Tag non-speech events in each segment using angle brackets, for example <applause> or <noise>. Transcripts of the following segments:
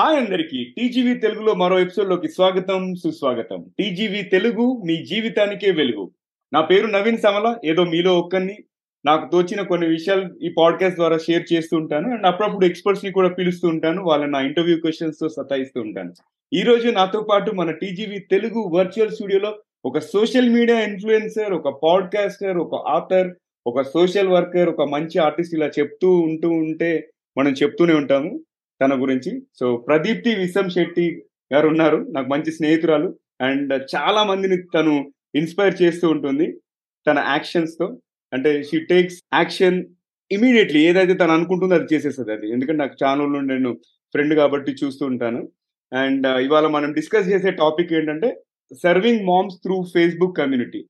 Hi అందరికి. TGV తెలుగులో మరో ఎపిసోడ్లోకి స్వాగతం సుస్వాగతం. టీజీవీ తెలుగు మీ జీవితానికే వెలుగు. నా పేరు నవీన్ సమల ఏదో మీలో ఒక్కరిని నాకు తోచిన కొన్ని విషయాలు ఈ పాడ్కాస్ట్ ద్వారా షేర్ చేస్తూ ఉంటాను. అండ్ అప్పుడప్పుడు ఎక్స్పర్ట్స్ని కూడా పిలుస్తూ ఉంటాను. వాళ్ళని నా ఇంటర్వ్యూ క్వశ్చన్స్తో సతాయిస్తూ ఉంటాను. ఈ రోజు నాతో పాటు మన టీజీవీ తెలుగు వర్చువల్ స్టూడియోలో ఒక సోషల్ మీడియా ఇన్ఫ్లుయెన్సర్ ఒక పాడ్కాస్టర్ ఒక ఆథర్ ఒక సోషల్ వర్కర్ ఒక మంచి ఆర్టిస్ట్ ఇలా చెప్తూ ఉంటూ ఉంటే మనం చెప్తూనే ఉంటాము. తన గురించి. సో ప్రదీప్తి విసం శెట్టి గారు ఉన్నారు నాకు మంచి స్నేహితురాలు. అండ్ చాలా మందిని తను ఇన్స్పైర్ చేస్తూ ఉంటుంది తన యాక్షన్స్తో. అంటే షీ టేక్స్ యాక్షన్ ఇమీడియట్లీ. ఏదైతే తను అనుకుంటుందో అది చేసేస్తుంది అది. ఎందుకంటే నాకు ఛానల్ నుండి నేను ఫ్రెండ్ కాబట్టి చూస్తూ ఉంటాను. అండ్ ఇవాళ మనం డిస్కస్ చేసే టాపిక్ ఏంటంటే serving moms through Facebook community.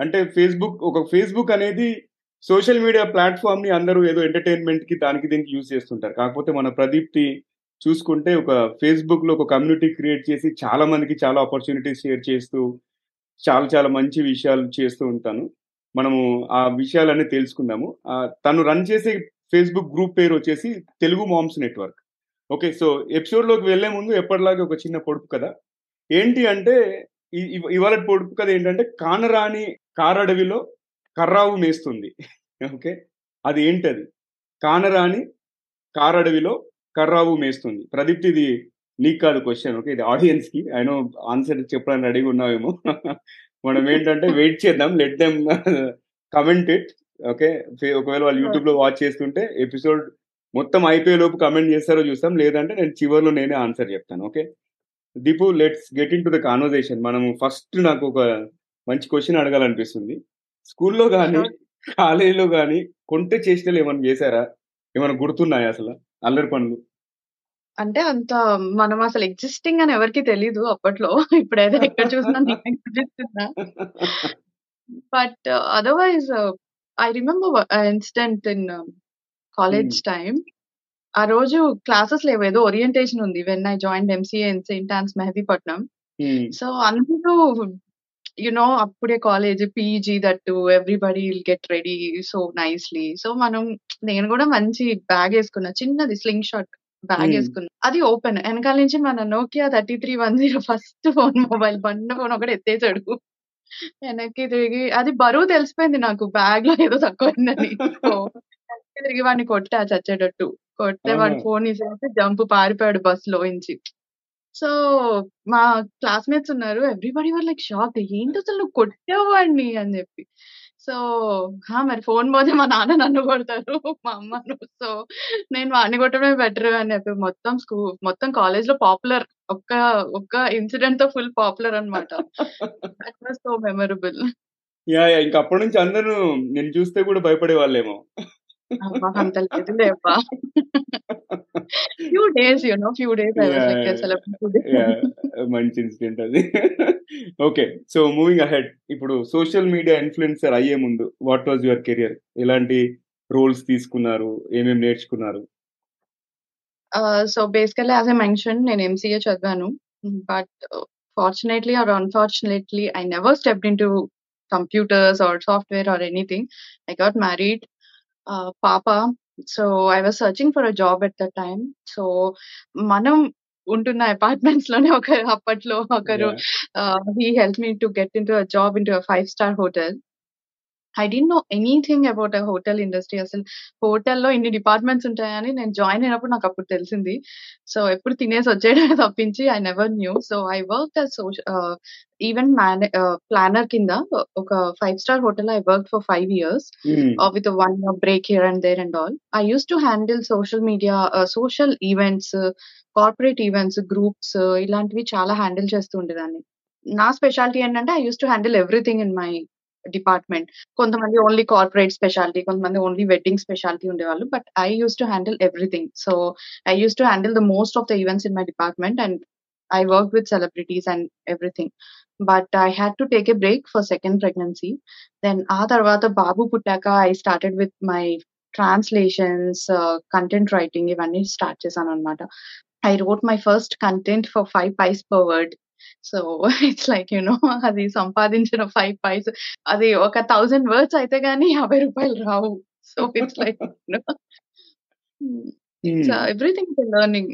అంటే ఫేస్బుక్ ఒక ఫేస్బుక్ అనేది సోషల్ మీడియా ప్లాట్ఫామ్ని అందరూ ఏదో ఎంటర్టైన్మెంట్కి దానికి దీనికి యూజ్ చేస్తుంటారు. కాకపోతే మన ప్రదీప్తి చూసుకుంటే ఒక ఫేస్బుక్లో ఒక కమ్యూనిటీ క్రియేట్ చేసి చాలా మందికి చాలా ఆపర్చునిటీస్ షేర్ చేస్తూ చాలా చాలా మంచి విషయాలు చేస్తూ ఉంటాను. మనము ఆ విషయాలన్నీ తెలుసుకుందాము. తను రన్ చేసే ఫేస్బుక్ గ్రూప్ పేరు వచ్చేసి Telugu moms network. Okay so ఎపిసోడ్లోకి వెళ్ళే ముందు ఎప్పటిలాగే ఒక చిన్న పొడుపు కదా ఏంటి అంటే ఇవాళ పొడుపు కథ ఏంటంటే కానరాని కారడవిలో కర్రావు మేస్తుంది ఓకే? అది ఏంటది? కానరాని కారడవిలో కర్రావు మేస్తుంది. ప్రదీప్తి ఇది నీకు కాదు క్వశ్చన్ ఓకే? ఇది ఆడియన్స్కి. ఆయన ఆన్సర్ చెప్పడానికి రెడీగా ఉన్నావేమో. మనం ఏంటంటే <laughs> వెయిట్ చేద్దాం. Let them comment it okay? ఒకవేళ వాళ్ళు యూట్యూబ్లో వాచ్ చేస్తుంటే ఎపిసోడ్ మొత్తం అయిపోయే లోపు కమెంట్ చేస్తారో చూస్తాం. లేదంటే నేను చివరిలో నేనే ఆన్సర్ చెప్తాను okay? Deepu let's get into the conversation మనము ఫస్ట్ నాకు ఒక మంచి క్వశ్చన్ అడగాలనిపిస్తుంది. స్కూల్లో కానీ కాలేజీలో కానీ కొంటె చేష్టలు ఏమైనా చేశారా? ఏమైనా గుర్తున్నాయా అసలు అల్లరి పనులు? అంటే అంత మనం అసలు ఎగ్జిస్టింగ్ అని ఎవరికి తెలీదు అప్పట్లో. ఇప్పుడైతే ఎక్కడ చూసినా <laughs> చూస్తున్నా but otherwise I remember incident in college time ఆ రోజు క్లాసెస్ లేవు. ఏదో ఓరియంటేషన్ ఉంది. When I join MCA in Saint Ann's Mehdipatnam. So అందరూ యు నో అప్పుడే college PG that everybody will get ready so nicely so మనం నేను కూడా మంచి బ్యాగ్ వేసుకున్నా చిన్నది స్లింగ్ షాట్ బ్యాగ్ వేసుకున్నా. అది ఓపెన్ వెనకాల నుంచి మన Nokia thirty three one zero first phone mobile బండ ఫోన్ ఒకటి ఎత్తేసాడు. వెనక్కి తిరిగి అది బరువు తెలిసిపోయింది నాకు బ్యాగ్లో ఏదో తక్కువైందని వెనక్కి తిరిగి వాడిని కొట్టా చచ్చేటట్టు. కొట్టే వాడి ఫోన్ ఇసేసి జంప్ పారిపోయాడు బస్లో నుంచి. సో మా క్లాస్మేట్స్ ఉన్నారు. ఎవ్రీబడి వర్ లైక్ షాక్ ఏంటి అసలు నువ్వు కొట్టేవాడిని? అని చెప్పి. సో మరి ఫోన్ పోతే మా నాన్న నన్ను కొడతారు మా అమ్మను సో నేను వాడిని కొట్టడమే బెటర్ అని చెప్పి మొత్తం స్కూల్ మొత్తం కాలేజ్లో పాపులర్. ఒక్క ఒక్క ఇన్సిడెంట్తో ఫుల్ పాపులర్ అనమాట that was so memorable yeah ఇంకా అప్పటి నుంచి అందరూ నేను చూస్తే కూడా భయపడే వాళ్ళేమో అంత లేదు లేవా? Few days you know few days I మంచి ఇన్సిడెంట్ అది. ఓకే సో మూవింగ్ అహెడ్ ఇప్పుడు సోషల్ మీడియా ఇన్ఫ్లుయెన్సర్ అయ్యే ముందు వాట్ వాజ్ యువర్ కెరియర్ ఎలాంటి రోల్స్ తీసుకున్నారు? ఏమేమి నేర్చుకున్నారు? So basically as I mention నేను ఎంసీఏ చదివాను. But fortunately or unfortunately I never stepped into computers or software or anything. I got married. Uh, Papa. So I was searching for a job at the time. So మనం ఉంటున్న అపార్ట్మెంట్స్లోనే ఒక అప్పట్లో ఒకరు he help me to get into job into five star hotel I didn't know anything about hotel industry అసలు హోటల్లో ఇన్ని departments ఉంటాయని నేను జాయిన్ అయినప్పుడు నాకు అప్పుడు తెలిసింది. సో ఎప్పుడు తినేసి వచ్చేయడమే తప్పించి I never knew so I work as event manage planner కింద ఒక five star hotel I work for five years with one break here and there and all I use to handle social media social events corporate events groups ఇలాంటివి చాలా handle చేస్తూ ఉండేదాన్ని. నా speciality ఏంటంటే I use to handle everything in my department కొంతమంది only corporate speciality కొంతమంది only wedding speciality ఉండేవాళ్ళు but I use to handle everything so I use to handle the most of the events in my department and I work with celebrities and everything but I had to take a break for second pregnancy then ఆ తర్వాత బాబు పుట్టాక I started with my translations content writing ఇవన్నీ start చేశాను అనమాట I wrote my first content for five paise per word so it's like you know అది సంపాదించిన five paise అది ఒక థౌజండ్ వర్డ్స్ అయితే గానీ యాభై రూపాయలు రావు. So it's like everything learning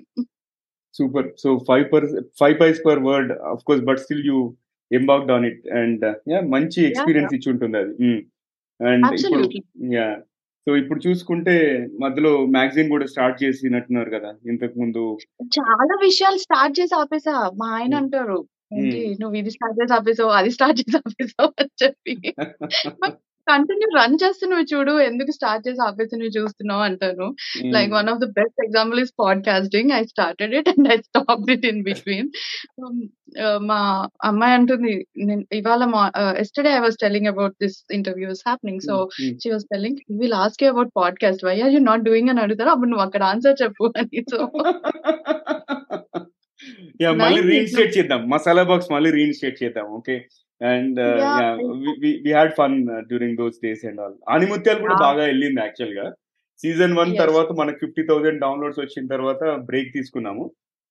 super so five per five paise per word of course but still you embarked on it and yeah మంచి experience ఇచ్చి ఉంటుంది అది. అండ్ ఇప్పుడు Absolutely. యా సో ఇప్పుడు చూసుకుంటే మధ్యలో మ్యాగజైన్ కూడా స్టార్ట్ చేసినట్టున్నారు కదా ఇంతకు ముందు. చాలా విషయాలు స్టార్ట్ చేసి ఆపేసా. మా ఆయన హ్మ్. అంటారు. నువ్వు ఇది స్టార్ట్ చేసి ఆపేసావు, అది స్టార్ట్ చేసి ఆపేసావు అని చెప్పి. <laughs> బట్ కంటిన్యూ రన్ చేస్తున్నవి చూడు. ఎందుకు స్టార్ట్ చేసి ఆపేసినవి చూస్తున్నావు అంటాను. Like. One of the best example is podcasting. I started it and I stopped it in between. మా అమ్మాయి అంటుంది నేను ఇవాళ yesterday I was telling about this interview is happening. So. She was telling he will ask you about podcast. Why are you not doing అని అడుగుతారు. అప్పుడు నువ్వు అక్కడ ఆన్సర్ చెప్పు అని. So <laughs> yeah! మళ్ళీ నైస్ రీఇన్‌స్టేట్ చేద్దాం. మసాలా బాక్స్ మళ్ళీ రీఇన్‌స్టేట్ చేద్దాం. Okay. And! We had fun during those days and all. ఆనిముత్యాలు కూడా! బాగా ఎళ్ళింది యాక్చువల్‌గా. Season 1 yes. తర్వాత మనకు 50,000 డౌన్‌లోడ్స్ వచ్చిన తర్వాత బ్రేక్ తీసుకున్నాము.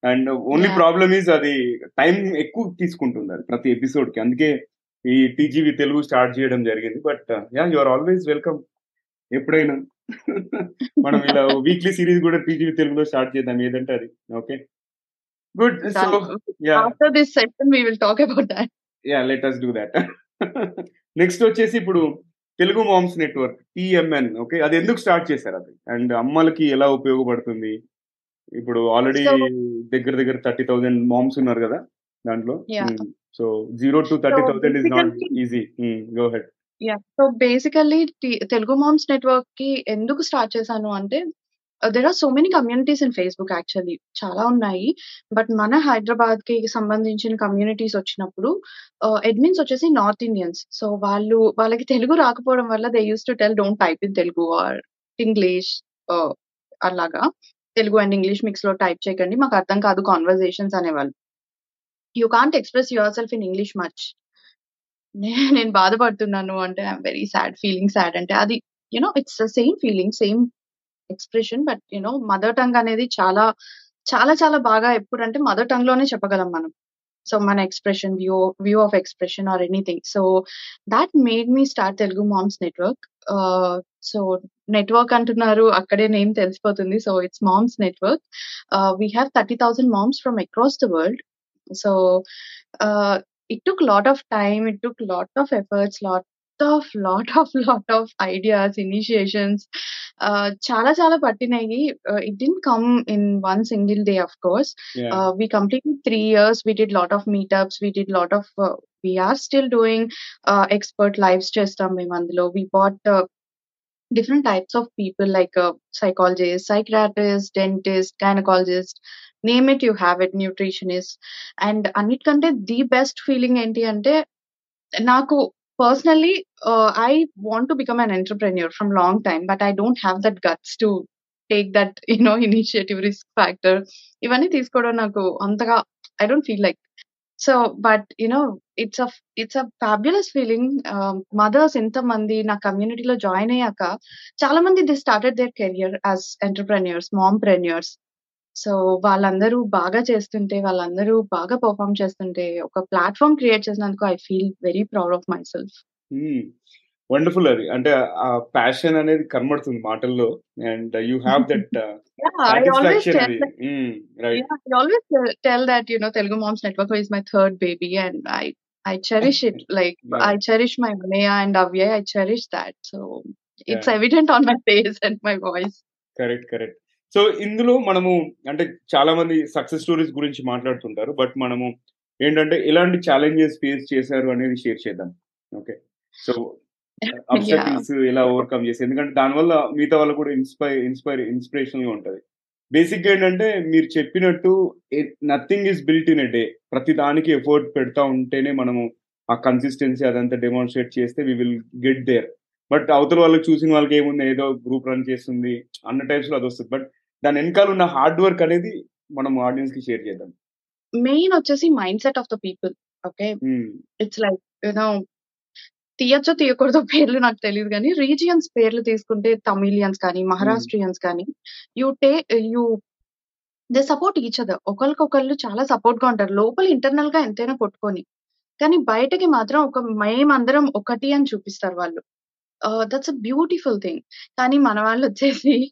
And only! ప్రాబ్లమ్ ఈస్ అది టైం ఎక్కువ తీసుకుంటుంది అది ప్రతి ఎపిసోడ్‌కి. అందుకే ఈ టీజీవీ తెలుగు స్టార్ట్ చేయడం జరిగింది. But yeah! You are always welcome. ఎప్పుడైనా. <laughs> మనం ఇలా వీక్లీ సీరీస్ కూడా టీజీవీ తెలుగులో స్టార్ట్ చేద్దాం. ఏదంటే అది. Okay. Good. So Done. Yeah! After this session we will talk about that. Yeah! Let us do that. Next వచ్చేసి ఇప్పుడు Telugu moms network TMN okay. అది ఎందుకు స్టార్ట్ చేశారు అది? అండ్ అమ్మలకి ఎలా ఉపయోగపడుతుంది? ఇప్పుడు ఆల్రెడీ సో దగ్గర దగ్గర 30,000 మామ్స్ ఉన్నారు కదా! దాంట్లో. Yeah! Hmm. So 0-30,000 so is not easy. Go ahead. Yeah! So basically T Telugu moms నెట్వర్క్‌కి ఎందుకు స్టార్ట్ చేశాను అంటే there are so many communities in Facebook actually. చాలా ఉన్నాయి. బట్ మన హైదరాబాద్కి సంబంధించిన కమ్యూనిటీస్ వచ్చినప్పుడు uh, అడ్మిన్స్ వచ్చేసి నార్త్ ఇండియన్స్. సో వాళ్ళు వాళ్ళకి తెలుగు రాకపోవడం వల్ల they used to tell don't type in Telugu or English అలాగా. తెలుగు అండ్ ఇంగ్లీష్ మిక్స్లో టైప్ చేయకండి. మాకు అర్థం కాదు కాన్వర్జేషన్స్ అనేవాళ్ళు. You can't express your self in English much. నేను బాధపడుతున్నాను అంటే I very sad. Feeling sad అంటే అది you know it's the same feeling, same expression. But you know mother tongue అనేది చాలా చాలా చాలా బాగా ఎప్పుడంటే మదర్ టంగ్లోనే చెప్పగలం మనం. సో మన expression, view view of expression or anything. So that made me start Telugu moms network. So network అంటున్నారు. అక్కడే నేమ్ తెలిసిపోతుంది. So it's moms network. We we have 30,000 moms from across the world. So it took lot of time. It took lot of efforts. Lot of lot of lot of ideas, initiations ah, చాలా చాలా పట్టినాయి. ఆహ్, it didn't come in one single day of course. Yeah! Ah, we completed 3 years. We did lot of meetups. We did lot of we are still doing ah, expert lives చేస్తాం మేము అందులో. We bought different types of people like uh, psychologists, psychiatrists, dentists, gynecologists, name it, you have it, nutritionist. And అన్నిటికంటే the best feeling ఏంటి అంటే నాకు personally I want to become an entrepreneur from long time. But I don't have that guts to take that you know initiative, risk factor ఇవన్నీ తీసుకోవడం నాకు అంతగా I don't feel like. So but you know it's a it's a fabulous feeling. Ah, mothers ఎంతమంది నా కమ్యూనిటీలో join అయ్యాక చాలా మంది they started their career as entrepreneurs, mompreneurs. So వాళ్ళందరూ బాగా చేస్తుంటే, వాళ్ళందరూ బాగా పెర్ఫార్మ్ చేస్తుంటే ఒక ప్లాట్‌ఫార్మ్ క్రియేట్ చేసినందుకు I feel very proud of my self. Hmm. Wonderful అది. అంటే ఆ ప్యాషన్ అనేది కనబడుతుంది మాటల్లో. And you have that yeah! I always satisfaction tell అది. That hmm. Right. Yeah! I always tell tell that you know Telugu moms network is my third baby and I I cherish it. Like I yeah! Cherish my Annayya and Avyay. I cherish that. So it's yeah! Evident on my face and my voice. Correct. Correct. So ఇందులో మనము అంటే చాలా మంది success stories గురించి మాట్లాడుతుంటారు. But మనము ఏంటంటే ఎలాంటి ఛాలెంజెస్ ఫేస్ చేశారు అనేది షేర్ చేద్దాం. ఓకే. సో! <laughs> అబ్‌స్టాకిల్స్ ఎలా ఓవర్‌కమ్ చేసి ఎందుకంటే దానివల్ల మిగతా వాళ్ళకి కూడా ఇన్‌స్పైర్ ఇన్‌స్పైర్ ఇన్‌స్పిరేషనల్‌గా ఉంటది. బేసిక్‌గా ఏంటంటే మీరు చెప్పినట్టు nothing is built in a day. ప్రతి దానికి ఎఫర్ట్ పెడతా ఉంటేనే మనము ఆ కన్సిస్టెన్సీ అదంతా డెమాన్‌స్ట్రేట్ చేస్తే we will get there. But అవతల వాళ్ళకి చూసిన వాళ్ళకి ఏముంది ఏదో గ్రూప్ రన్ చేస్తుంది అన్న టైప్స్‌లో అదొస్తది. బట్ దాని వెనకాల ఉన్న హార్డ్ వర్క్ అనేది మనం ఆడియన్స్‌కి షేర్ చేద్దాం. మెయిన్ వచ్చేసి mindset of the people. Okay. It's like you know తీయొచ్చో తీయకూడదో పేర్లు నాకు తెలీదు గానీ రీజియన్స్ పేర్లు తీసుకుంటే తమిళియన్స్ కానీ. మహారాష్ట్రియన్స్ కానీ you they you they support each other. ఒకళ్ళకొకళ్ళు చాలా సపోర్ట్‌గా ఉంటారు. లోపల ఇంటర్నల్‌గా ఎంతైనా కొట్టుకొని. కానీ బయటకి మాత్రం ఒక మేమందరం ఒకటి అని చూపిస్తారు వాళ్ళు. That's a beautiful thing. కానీ మన వాళ్ళొచ్చేసి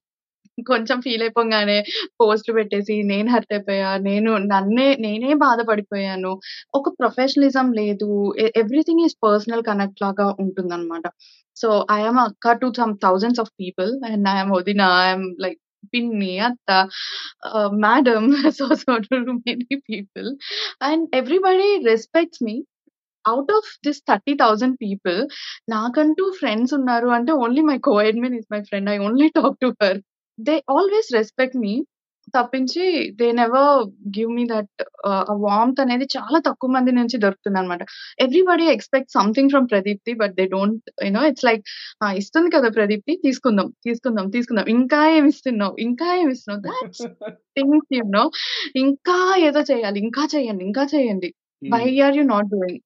కొంచెం ఫీల్ అయిపోగానే పోస్ట్ పెట్టేసి నేను హర్ట్ అయిపోయా. నేను నన్నే నేనే బాధపడిపోయాను. ఒక ప్రొఫెషనలిజం లేదు. ఎవ్రీథింగ్ ఈస్ పర్సనల్ కనెక్ట్ లాగా ఉంటుందన్నమాట. సో, ఐ అక్క to some thousands of people and I వదిన. ఐఎమ్ లైక్ పిన్ని, అత్త, madam so, so to many people and everybody respects me. Out of this 30,000 people నాకంటూ ఫ్రెండ్స్ ఉన్నారు అంటే only my co-admin is my friend. I only talk to her. They always respect me. తప్పించి they never give me that warmth అనేది చాలా తక్కువ మంది నుంచి దొరుకుతుందన్నమాట. Everybody expects something from Pradeepti but they don't you know it's like! ఇస్తుంది కదా ప్రదీప్తి తీసుకుందాం, తీసుకుందాం, తీసుకుందాం. ఇంకా ఏమి ఇస్తున్నావు? ఇంకా ఏమి ఇస్తున్నావు? Things you know. ఇంకా ఏదో చేయాలి. ఇంకా చేయండి, ఇంకా చేయండి. Why. Are you not doing?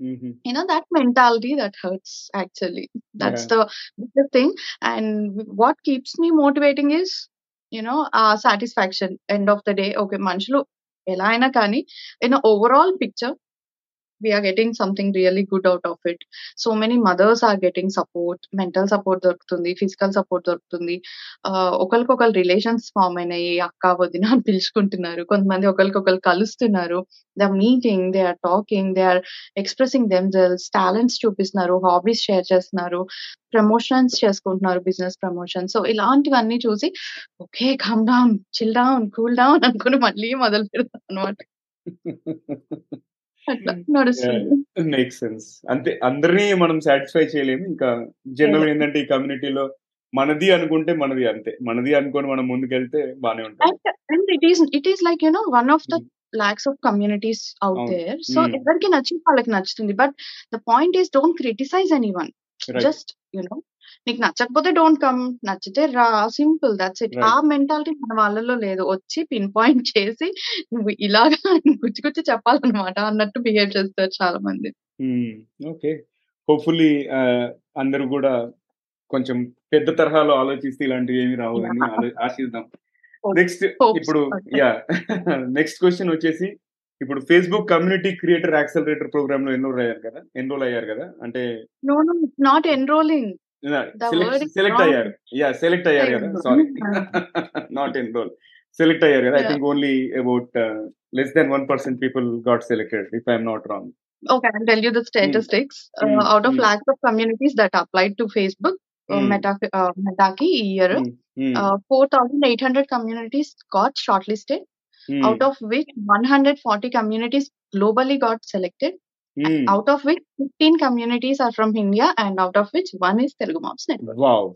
హుహు. You know, that mentality that hurts actually. That's Yeah. the biggest thing. And what keeps me motivating is, you know, uh, satisfaction. End of the day, okay, మనుషులు ఎలా అయినా కానీ in a overall picture, we are getting something really good out of it. So many mothers are getting support. Mental support దొరుకుతుంది. Physical support దొరుకుతుంది. ఒకరికొకరు relations form అయినాయి. అక్క, వదిన అని పిలుచుకుంటున్నారు. కొంతమంది ఒకరికొకరు కలుస్తున్నారు. They are meeting, they are talking, they are expressing themselves. Talents చూపిస్తున్నారు. హాబీస్ షేర్ చేస్తున్నారు. ప్రమోషన్స్ చేసుకుంటున్నారు. Business promotion. సో, ఇలాంటివన్నీ చూసి okay. Come down, chill down, cool down అనుకుని మళ్ళీ మొదలు పెడతానన్నమాట. అనమాట <laughs> మేక్స్ సెన్స్. అంతే అందరిని మనం సాటిస్ఫై చేయలేము. ఇంకా జనరల్‌గా ఏందంటే ఈ కమ్యూనిటీలో మనది అనుకుంటే మనది అంతే. మనది అనుకోని మనం ముందుకెళ్తే బానే ఉంటది. And it is it is like you know one of the. Lakhs of communities అవును. దేర్. సో. ఎవరికి నచ్చింది వాళ్ళకి నచ్చుతుంది. But the point is don't criticise anyone. Right. Just you know నీకు నచ్చకపోతే డోంట్ కమ్. నచ్చితే రా. Simple that's it. ఆ. మెంటాలిటీ మన వాళ్ళలో లేదు. వచ్చి పిన్ పాయింట్ చేసి నువ్వు ఇలాగా <laughs> గుచ్చి గుచ్చి చెప్పాలన్నమాట అన్నట్టు బిహేవ్ చేస్తారు చాలా మంది. ఓకే. హోప్‌ఫుల్లీ అందరూ గూడా కొంచెం పెద్ద తరహాలో ఆలోచిస్తే ఇలాంటివి ఏమి! ఆలో ఆశిద్దాం. నెక్స్ట్ ఇప్పుడు. యాహ్! నెక్స్ట్ క్వెషన్ వచ్చేసి ఇప్పుడు ఫేస్‌బుక్ కమ్యూనిటీ క్రియేటర్ యాక్సెలరేటర్ ప్రోగ్రామ్‌లో ఎన్రోల్ అయ్యారు కదా! ఎన్రోల్ అయ్యారు కదా! అంటే no, no. It's not enrolling. Yeah! The select word is select wrong. అయ్యారు. యాహ్! సెలెక్ట్ అయ్యారు కదా! సారీ. Not enrol. సెలెక్ట్ అయ్యారు కదా! I yeah! Think only about less than 1% people got selected if I am not wrong. Okay, I'll tell you the హ్మ్. statistics. Uh, హ్మ్. out of హ్మ్. lakhs of communities that applied to Facebook, uh, హ్మ్. Meta, uh, Metaki ఈ year, హ్మ్. హ్మ్. uh, 4,800 communities got shortlisted, హ్మ్. out of which 140 communities globally got selected, of which 15 communities are from India, and out of which one is Telugu Moms Network. Wow!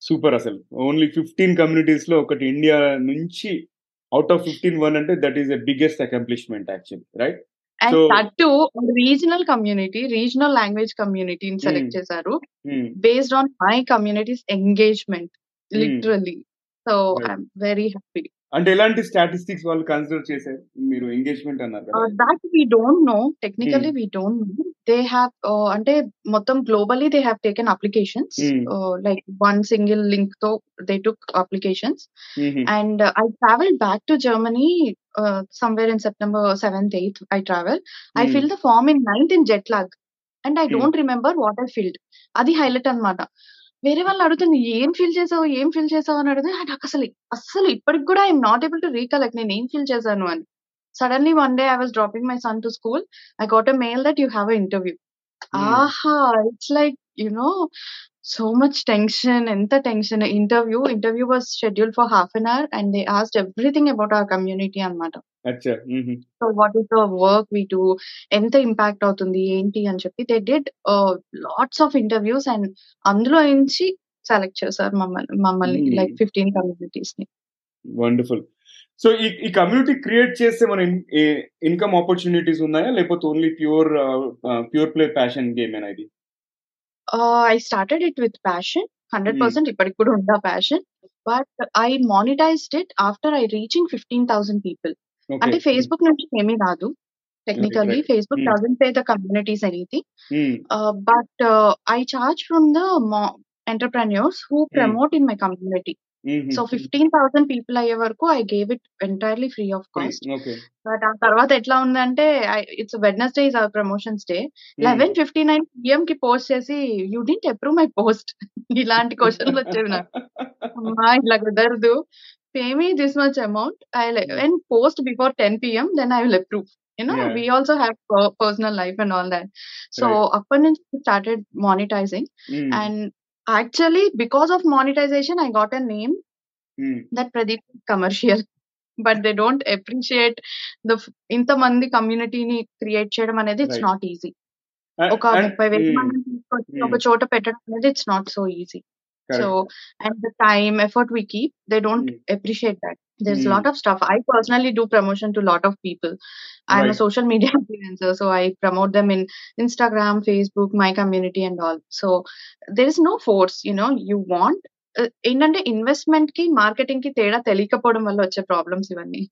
Super అసలు. Only 15 కమ్యూనిటీస్‌లో ఒకటి India నుంచి out of 15 one అంటే that is the biggest accomplishment actually. Right? And so that too, regional community, regional language community ని select హ్మ్. చేశారు. హ్మ్. Based on my community's engagement, హ్మ్. literally. So, right. అంటే ఎలాంటి స్టాటిస్టిక్స్ వాళ్ళు కన్సిడర్ చేశారు? మీరు ఎంగేజ్‌మెంట్ అన్నారు కదా! Uh, that we don't know. హ్మ్. Technically, we don't know. They have, uh, అంటే మొత్తం globally they have taken applications. హ్మ్. Uh, like one single link తో they took applications. హుహు. And uh, I traveled back to Germany uh, somewhere in September 7th, 8th. I traveled. I హ్మ్. filled the form in 9th in jet lag. And I హ్మ్. don't remember what I filled. అది highlight అన్నమాట. వేరే వాళ్ళు అడుగుతుంది ఏం fill చేసావు? ఏం ఫిల్ చేసావు? అని అడిగితే నాకు అసలు అస్సలు ఇప్పటికి కూడా I am not able to recollect నేను ఏం ఫిల్ చేశాను అని. Suddenly one day I was dropping my son to school. I got a mail that you have an interview. హ్మ్. ఆహా! It's like, you know, so much tension. ఎంత tension. Interview interview was scheduled for half an hour and they asked everything about our community. అచ్చా! హుహు. So what is the work we do? ఎంత impact అవుతుంది? ఏంటి? అని చెప్పి they did lots of interviews and అందులో నుంచి సెలెక్ట్ చేశారు మమ్మల్ని మమ్మల్ని. లైక్ 15 కమ్యూనిటీస్‌ని. వండర్‌ఫుల్. సో ఈ ఈ కమ్యూనిటీ క్రియేట్ చేస్తే మన ఇన్‌కమ్ ఆపర్చునిటీస్ ఉన్నాయా? లేకపోతే only pure pure play passion గేమేనా ఇది? ఆహ్, I started it with passion. Hmm. 100% ఇప్పటికి కూడా ఉంది ఆ passion. But I monetised it after I reaching 15,000 people. Okay. అంటే హ్మ్. ఫేస్‌బుక్ నుంచి ఏమీ రాదు. Right. Technically right. Facebook hmm. Doesn't pay the communities anything. Hmm. Uh, but uh, I charge from the mo- entrepreneurs who హుహు. So 15,000 people అయ్యే వరకు I gave it entirely free of free. cost. Okay. But ఆ తర్వాత ఎట్లా ఉందంటే I it's Wednesday is our promotions day. Hmm. 11:59 పీఎంకి post చేసి you didn't approve my post. ఇలాంటి క్వెషన్‌లు వచ్చేవి నాకు. ఇలా కుదరదు. Pay me this much amount. I. And post before 10 PM then I will approve. You know yeah! We also per personal life and all that. So right. అప్పటినుంచి started monetising. And actually because of monetisation I got a name hmm. That Pradeep commercial. But they don't appreciate the ఫ్ ఇంతమంది కమ్యూనిటీని create చేయడం అనేది it's right. Not easy. And ఒక and 30,000 hmm. మందిని తీసుకొచ్చి ఒక హ్మ్. చోట పెట్టడం అనేది it's not so easy. So correct. And the time, effort we keep they don't hmm. Appreciate that. There is hmm. Lot of stuff. I personally do promotion to lot of people. I am a social <laughs> media influencer, so I promote them in Instagram, Facebook, my community and all. So there is no force, you know, you want ఆహ్, ఏంటంటే ఇన్వెస్ట్‌మెంట్‌కి, మార్కెటింగ్‌కి తేడా తెలియకపోవడం వల్ల వచ్చే problems ఇవన్నీ.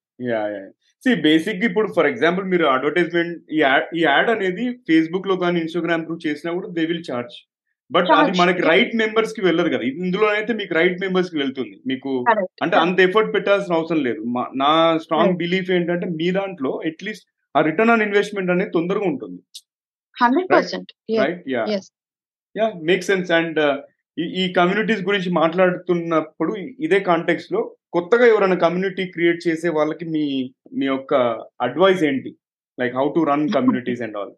See బేసిక్‌గా ఇప్పుడు for example మీరు అడ్వర్టైజ్‌మెంట్ ఈ యాడ్ అనేది ఫేస్‌బుక్‌లో గాని, ఇన్‌స్టాగ్రామ్ త్రూ చేసినా కూడా దే విల్ చార్జ్. బట్ అది. మనకి! రైట్ మెంబర్స్‌కి వెళ్ళదు కదా! ఇందులో అయితే మీకు రైట్ మెంబర్స్‌కి వెళ్తుంది. మీకు. అంటే. అంత ఎఫర్ట్ పెట్టాల్సిన అవసరం లేదు. నా స్ట్రాంగ్. బిలీఫ్ ఏంటంటే మీ దాంట్లో అట్‌లీస్ట్ ఆ రిటర్న్ ఆన్ ఇన్వెస్ట్‌మెంట్ అనేది తొందరగా ఉంటుంది. Right? 100% yes. Right? Yeah! Yes. Yeah! Makes sense and ఈ కమ్యూనిటీస్ గురించి మాట్లాడుతున్నప్పుడు ఇదే కాంటెక్స్ట్‌లో కొత్తగా ఎవరైనా కమ్యూనిటీ క్రియేట్ చేసే వాళ్ళకి మీ మీ యొక్క అడ్వైస్ ఏంటి? Like how to run communities and all.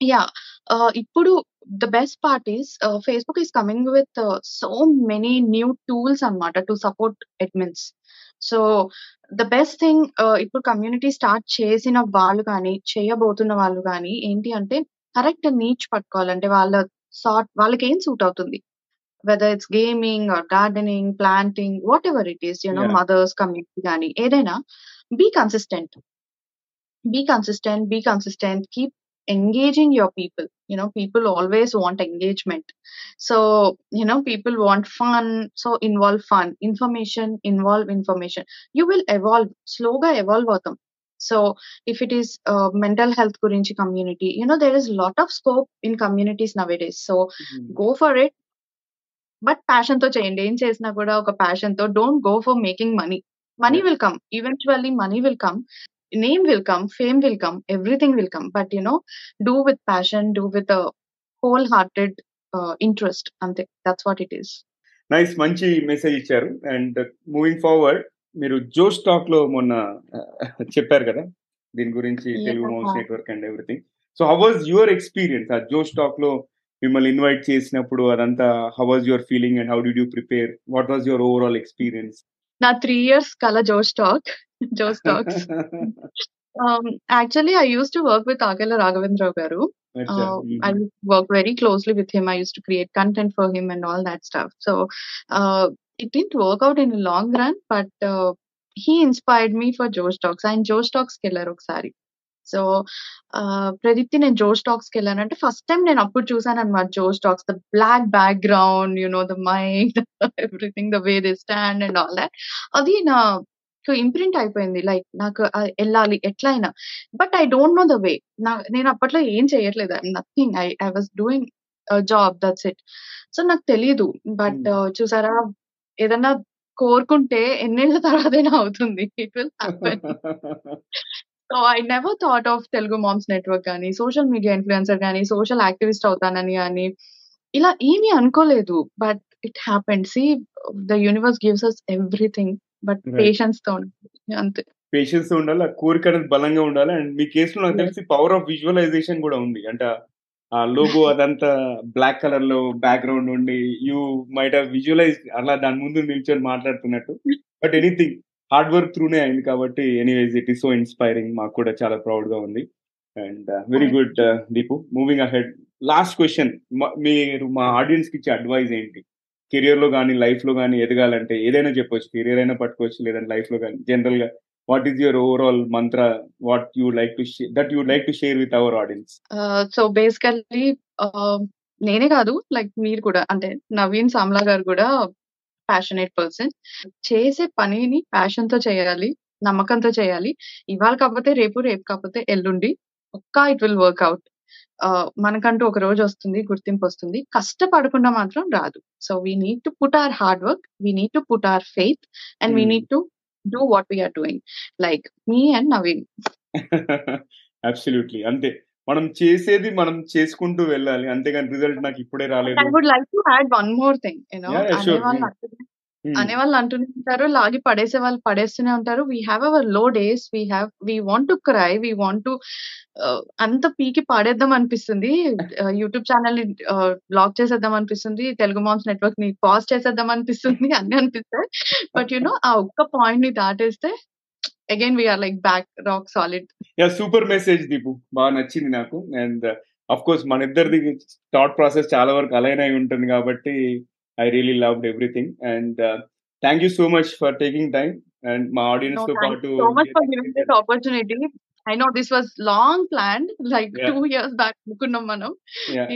Yeah! Ah, ఇప్పుడు the best part is ah, Facebook is coming with so many new tools అన్నమాట to support admins. So the best thing ah, ఇప్పుడు community start చేసిన వాళ్ళు గాని, చేయబోతున్న వాళ్ళు గాని ఏంటి అంటే కరెక్ట్ నీచ్ పట్టుకోవాలి. అంటే వాళ్ళ సార్ట్ వాళ్ళకేం సూట్ అవుతుంది. Whether it's gaming or gardening, planting whatever it is you know yeah! Mothers community గాని ఏదైనా be consistent. Be consistent, be consistent, keep engaging your people. You know, people always want engagement. So, you know, people want fun. So, involve fun. Information, involve information. You will evolve. Slowగా evolve అవుతాం. So, if it is uh, mental health గురించి community, you know, there is lot of scope in communities nowadays. So, hmm. go for it. But ప్యాషన్‌తో చేయండి. ఏం చేసినా కూడా ఒక ప్యాషన్‌తో don't go for making money. Money! Will come. Eventually money will come. Name. Fame will come. Everything will come. But you know do with passion, do with a whole hearted ah, interest అంతే. That's what it is. Nice మంచి message ఇచ్చారు. And moving forward మీరు జోష్ టాక్‌లో మొన్న <laughs> చెప్పారు కదా! దీని గురించి Telugu moms! Network and everything. So how was your experience? ఆ జోష్ టాక్‌లో మిమ్మల్ని ఇన్వైట్ చేసినప్పుడు అదంతా how was your feeling and how did you prepare? What was your overall experience? నా 3 ఇయర్స్ కల Josh talk. Josh Talks. <laughs> Um, actually, I used to work with Akela Raghavendra garu. అచ్చా! Uh, I హుహు. used to work very closely with him. I used to create content for him and all that stuff. So, uh, it didn't work out in the long run, but uh, he inspired me for Josh Talks. ఆయన జోష్ టాక్స్‌కి వెళ్లారు ఒకసారి. So, ఆహ్, ప్రదీప్తి నేను జోష్ టాక్స్‌కి వెళ్ళానంటే first time నేను అప్పుడు చూసానన్నమాట Josh Talks. The black background, you know the mic, everything the way they stand and all that. అది నాకు ఇంప్రింట్ అయిపోయింది. లైక్ నాకు ఆహ్, ఎళ్ళాలి ఎట్లైనా. But I don't know the way. నా నేను అప్పట్లో ఏం చేయట్లేదు. I nothing. I I was doing job that's it. So, నాకు తెలీదు. బట్. చూసారా ఏదన్నా కోరుకుంటే ఎన్నేళ్ళ తర్వాతైనా అవుతుంది. It will happen. So, I never thought of Telugu moms network గాని, సోషల్ మీడియా ఇన్‌ఫ్లుయెన్సర్ గాని, సోషల్ యాక్టివిస్ట్ అవుతానని గాని, ఇలా ఏమీ అనుకోలేదు. But it happened. See the universe gives us everything. But right. పేషెన్స్‌తో ఉండాలి. అంతే. పేషెన్స్‌తో ఉండాలి. ఆ కోరిక అనేది బలంగా ఉండాలి. అండ్ మీ కేస్‌లో నాకు. తెలిసి పవర్ ఆఫ్ విజువలైజేషన్ కూడా ఉంది. అంటే ఆ లోగో <laughs> అదంతా బ్లాక్ కలర్‌లో బ్యాక్‌గ్రౌండ్ ఉండి యూ మైట్ హావ్ విజువలైజ్డ్ అలా దాని ముందు నిల్చొని మాట్లాడుతున్నట్టు. బట్ ఎనీథింగ్ హార్డ్ వర్క్ త్రూనే అయింది కాబట్టి anyways it is so inspiring. మాకు కూడా చాలా ప్రౌడ్‌గా ఉంది. And very good. Deepu. Moving ahead. Last మ మీరు మా ఆడియన్స్‌కి ఇచ్చే అడ్వైస్ ఏంటి? కెరియర్‌లో గాని, లైఫ్‌లో గాని ఎదగాలంటే ఏదైనా చెప్పొచ్చు. కెరియర్ అయినా పట్టుకోవచ్చు. లేదంటే లైఫ్‌లో కానీ జనరల్‌గా what is your overall mantra? What you like to that you like to share with our audience? So, basically నేనే కాదు లైక్ మీరు కూడా అంటే నవీన్ సామ్లా గారు కూడా ప్యాషనేట్ పర్సన్. చేసే పనిని ప్యాషన్‌తో చేయాలి. నమ్మకంతో చేయాలి. ఇవాళ కాకపోతే రేపు, రేపు కాకపోతే ఎల్లుండి ఒక్క ఇట్ విల్ వర్క్ అవుట్ మనకంటూ ఒక రోజొస్తుంది. గుర్తింపొస్తుంది. కష్టపడకుండా మాత్రం రాదు. So, we need to put our hard work. We need to put our faith and we. Need to do what we are doing. Like me and Naveen. Absolutely. అంతే. మనం చేసేది మనం చేసుకుంటూ వెళ్ళాలి అంతేగాని రిజల్ట్ నాకు ఇప్పుడే రాలేదు I would like to add one more thing you know Yeah, Hmm. అంటూనే Hmm. అనేవాళ్ళు అంటూనే ఉంటారు లాగి పడేసే వాళ్ళు పడేస్తూనే ఉంటారు. వీ హ్యావ్ అవర్లో days we have we want to cry we want to అంత పీకి పాడేద్దాం అనిపిస్తుంది. <laughs> యూట్యూబ్ ఛానల్ని బ్లాక్ చేసేద్దాం అనిపిస్తుంది. తెలుగు మామ్స్ నెట్వర్క్ని పాజ్ చేసేద్దాం అనిపిస్తుంది అన్ని అనిపిస్తాయి బట్ యునో ఆ ఒక్క పాయింట్ని దాటేస్తే again we are like back rock solid yeah super message Deepu బాగా నచ్చింది నాకు. అండ్ అఫ్ కోర్స్ మన ఇద్దరిది థాట్ ప్రాసెస్ చాలా వరకు అలైన్ అయి ఉంటుంది కాబట్టి I really loved everything and thank you so much for taking time and మా ఆడియన్స్తో పాటు you so much for giving this opportunity. I know this was long planned, like Yeah. two years back. అనుకున్నాం మనం.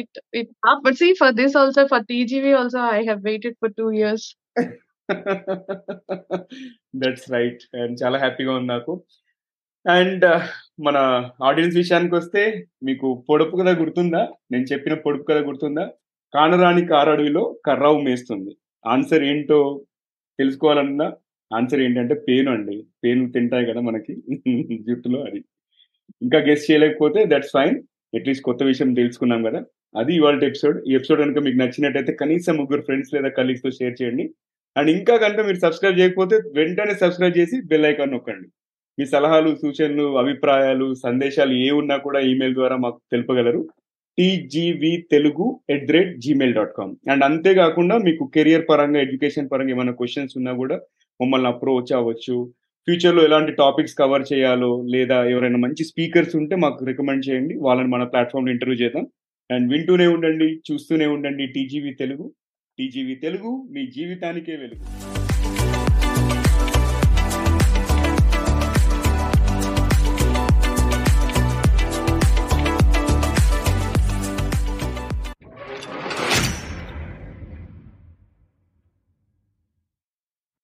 It it but see for this also for TGV also I have waited for two years. That's right and చాలా హ్యాపీగా ఉంది నాకు and మన audience విషయానికి వస్తే మీకు పొడుపు కథ గుర్తుందా నేను చెప్పిన పొడుపు కథ గుర్తుందా కానరాని కారడవిలో కర్రావు మేస్తుంది. ఆన్సర్ ఏంటో తెలుసుకోవాలన్నా ఆన్సర్ ఏంటంటే పేను అండి. పేను తింటాయి కదా మనకి. <laughs> జుట్టులో అది. ఇంకా గెస్ట్ చేయలేకపోతే దట్స్ ఫైన్ అట్లీస్ట్ కొత్త విషయం తెలుసుకున్నాం కదా. అది ఇవాళ ఎపిసోడ్ ఈ ఎపిసోడ్ కనుక మీకు నచ్చినట్టయితే కనీసం ముగ్గురు ఫ్రెండ్స్ లేదా కలీగ్స్తో షేర్ చేయండి. అండ్ ఇంకా కనుక మీరు సబ్స్క్రైబ్ చేయకపోతే వెంటనే సబ్స్క్రైబ్ చేసి బెల్ ఐకాన్ నొక్కండి. మీ సలహాలు సూచనలు అభిప్రాయాలు సందేశాలు ఏ ఉన్నా కూడా ఈమెయిల్ ద్వారా మాకు తెలుపగలరు. TGV Telugu at the rate gmail dot com and అంతేకాకుండా మీకు కెరియర్ పరంగా ఎడ్యుకేషన్ పరంగా ఏమైనా క్వశ్చన్స్ ఉన్నా కూడా మమ్మల్ని అప్రోచ్ అవ్వచ్చు. ఫ్యూచర్లో ఎలాంటి టాపిక్స్ కవర్ చేయాలో లేదా ఎవరైనా మంచి స్పీకర్స్ ఉంటే మాకు రికమెండ్ చేయండి. వాళ్ళని మన ప్లాట్ఫామ్ ఇంటర్వ్యూ చేద్దాం. అండ్ వింటూనే ఉండండి చూస్తూనే ఉండండి టీజీవి తెలుగు. టీజీవి తెలుగు మీ జీవితానికే వెలుగు.